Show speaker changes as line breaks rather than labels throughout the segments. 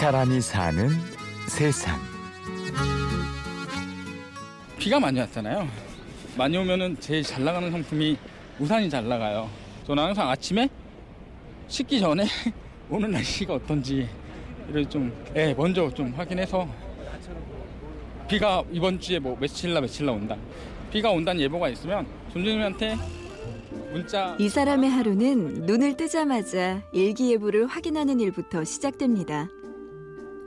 사람이 사는 세상.
비가 많이 왔잖아요. 많이 오면은 제일 잘 나가는 상품이 우산이 잘 나가요. 저는 항상 아침에 씻기 전에 오늘 날씨가 어떤지 이를 좀 예, 먼저 좀 확인해서 비가 이번 주에 뭐 며칠날 며칠날 온다. 비가 온다는 예보가 있으면 존재님한테 문자
이 사람의 하루는 눈을 뜨자마자 일기예보를 확인하는 일부터 시작됩니다.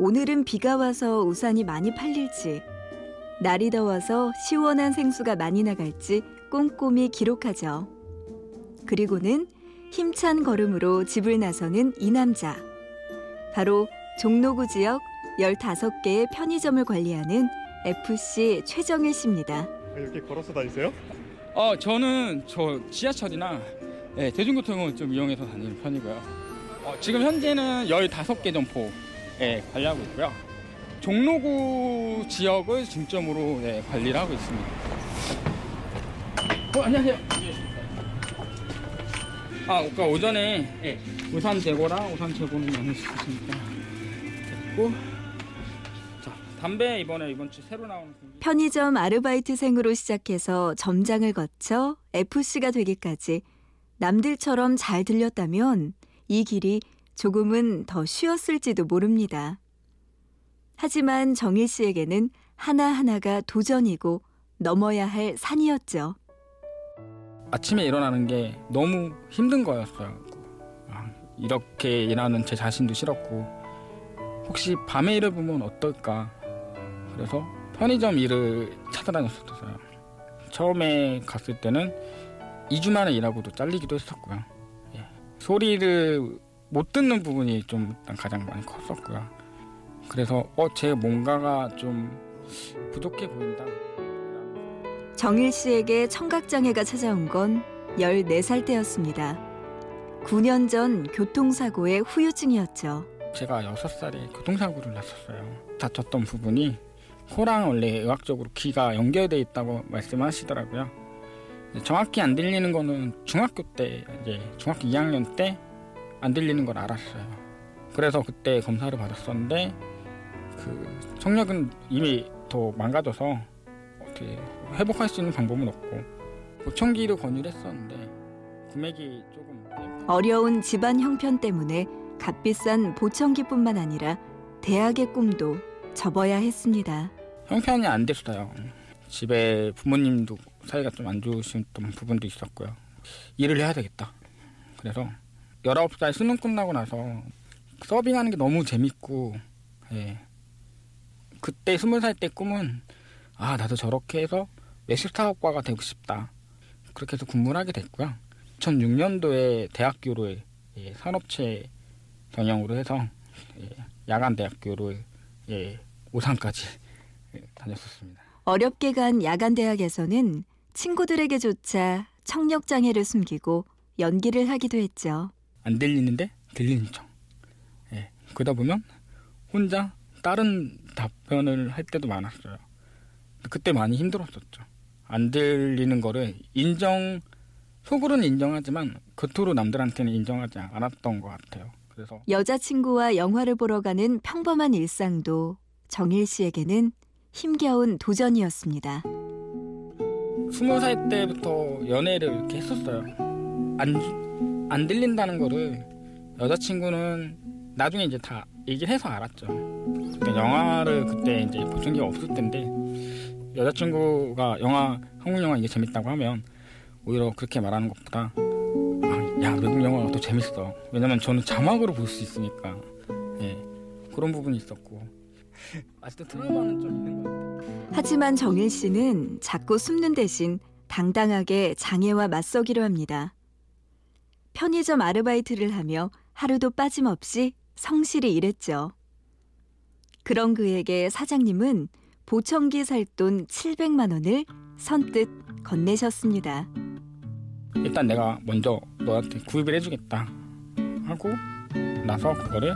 오늘은 비가 와서 우산이 많이 팔릴지, 날이 더워서 시원한 생수가 많이 나갈지 꼼꼼히 기록하죠. 그리고는 힘찬 걸음으로 집을 나서는 이 남자. 바로 종로구 지역 15개의 편의점을 관리하는 FC 최정일 씨입니다.
이렇게 걸어서 다니세요?
어 저는 저 지하철이나 예, 대중교통을 좀 이용해서 다니는 편이고요. 어, 지금 현재는 15개 점포 예, 관리하고 있고요. 종로구 지역을 중점으로 예, 관리를 하고 있습니다. 어, 안녕하세요. 아, 아까 오전에 예, 우산 재고랑 우산 재고는 나누셨으니까 됐고 자 담배 이번에 이번 주 새로 나오는 공기
편의점 아르바이트생으로 시작해서 점장을 거쳐 FC가 되기까지 남들처럼 잘 들렸다면 이 길이 조금은 더 쉬웠을지도 모릅니다. 하지만 정일 씨에게는 하나하나가 도전이고 넘어야 할 산이었죠.
아침에 일어나는 게 너무 힘든 거였어요. 아, 이렇게 일하는 제 자신도 싫었고 혹시 밤에 일을 보면 어떨까 그래서 편의점 일을 찾아다녔었어요. 처음에 갔을 때는 2주 만에 일하고도 잘리기도 했었고요. 예. 소리를 못 듣는 부분이 좀 일단 가장 많이 컸었고요. 그래서 어 제 뭔가가 좀 부족해 보인다.
정일 씨에게 청각장애가 찾아온 건 14살 때였습니다. 9년 전 교통사고의 후유증이었죠.
제가 6살에 교통사고를 났었어요. 다쳤던 부분이 코랑 원래 의학적으로 귀가 연결돼 있다고 말씀하시더라고요. 정확히 안 들리는 거는 중학교 때 이제 중학교 2학년 때 안 들리는 걸 알았어요. 그래서 그때 검사를 받았었는데 그 청력은 이미 더 망가져서 어떻게 회복할 수 있는 방법은 없고 보청기를 권유를 했었는데 금액이 조금
어려운 집안 형편 때문에 값비싼 보청기뿐만 아니라 대학의 꿈도 접어야 했습니다.
형편이 안 됐어요. 집에 부모님도 사이가 좀 안 좋으셨던 부분도 있었고요. 일을 해야 되겠다. 그래서 19살 수능 끝나고 나서 서빙하는 게 너무 재밌고 예. 그때 20살 때 꿈은 아 나도 저렇게 해서 외식사업과가 되고 싶다. 그렇게 해서 근무를 하게 됐고요. 2006년도에 대학교로 예, 산업체 전형으로 해서 예, 야간 대학교로 예, 오산까지 예, 다녔었습니다.
어렵게 간 야간 대학에서는 친구들에게조차 청력 장애를 숨기고 연기를 하기도 했죠.
안 들리는데 들리는 척. 예, 그러다 보면 혼자 다른 답변을 할 때도 많았어요. 그때 많이 힘들었었죠. 안 들리는 거를 인정 속으로는 인정하지만 겉으로 남들한테는 인정하지 않았던 것 같아요. 그래서
여자친구와 영화를 보러 가는 평범한 일상도 정일 씨에게는 힘겨운 도전이었습니다.
스무 살 때부터 연애를 이렇게 했었어요. 안, 안 들린다는 거를 여자친구는 나중에 이제 다 얘기를 해서 알았죠. 근데 영화를 그때 이제 보신 게 없을 텐데 여자친구가 영화 한국 영화 이게 재밌다고 하면 오히려 그렇게 말하는 것보다 아, 야 외국 영화가 더 재밌어. 왜냐면 저는 자막으로 볼 수 있으니까 예 그런 부분이 있었고 아직도 트라우마는 좀 있는 것 같아요.
하지만 정일 씨는 자꾸 숨는 대신 당당하게 장애와 맞서기로 합니다. 편의점 아르바이트를 하며 하루도 빠짐없이 성실히 일했죠. 그런 그에게 사장님은 보청기 살 돈 700만 원을 선뜻 건네셨습니다.
일단 내가 먼저 너한테 구입을 해주겠다 하고 나서 그거를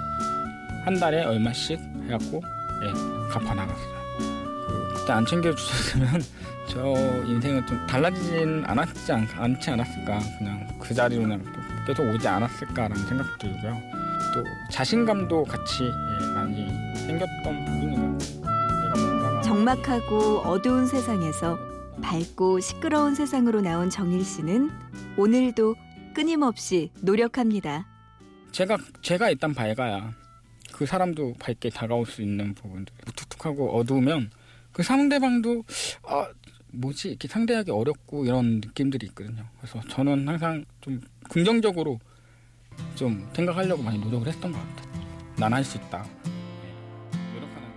한 달에 얼마씩 해갖고 예, 갚아 나갔어요. 그, 그때 안 챙겨주셨으면 저 인생은 좀 달라지진 않았지 않, 않지 않았을까 그냥 그 자리로 그냥 또 계속 오지 않았을까라는 생각도 들고요. 또 자신감도 같이 예, 많이 생겼던 부분이에요. 내가 뭔가
적막하고 어두운 세상에서 밝고 시끄러운 세상으로 나온 정일 씨는 오늘도 끊임없이 노력합니다.
제가 제가 일단 밝아야 그 사람도 밝게 다가올 수 있는 부분들 툭툭하고 어두우면 그 상대방도 아 뭐지 이렇게 상대하기 어렵고 이런 느낌들이 있거든요. 그래서 저는 항상 좀 긍정적으로 좀 생각하려고 많이 노력을 했던 것 같아요. 난 할 수 있다.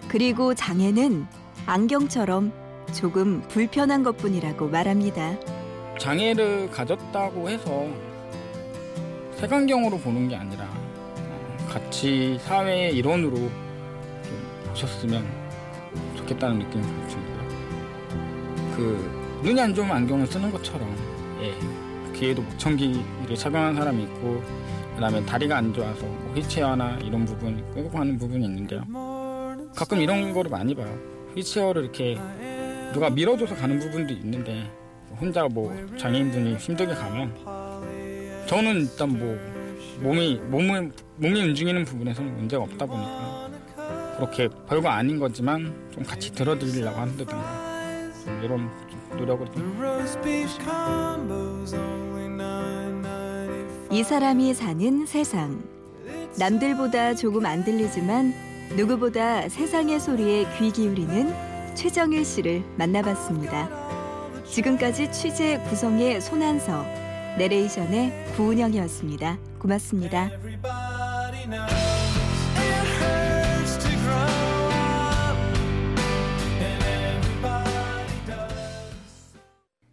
그리고 장애는 안경처럼 조금 불편한 것뿐이라고 말합니다.
장애를 가졌다고 해서 색안경으로 보는 게 아니라 어, 같이 사회의 일원으로 좀 보셨으면 좋겠다는 느낌이 들고요. 그 눈이 안 좋으면 안경을 쓰는 것처럼 예, 귀에도 목청기를 착용한 사람이 있고 그다음에 다리가 안 좋아서 뭐 휠체어나 이런 부분 끌고 가는 부분이 있는데요. 가끔 이런 거를 많이 봐요. 휠체어를 이렇게 누가 밀어줘서 가는 부분도 있는데 혼자 뭐 장애인분이 힘들게 가면 저는 일단 뭐 몸이 몸을 몸이 움직이는 부분에서는 문제가 없다 보니까 그렇게 별거 아닌 거지만 좀 같이 들어드리려고 한다든가 좀 이런 좀 노력을
이 사람이 사는 세상. 남들보다 조금 안 들리지만 누구보다 세상의 소리에 귀 기울이는 최정일 씨를 만나봤습니다. 지금까지 취재 구성의 손한서, 내레이션의 구운영이었습니다. 고맙습니다.
Everybody now.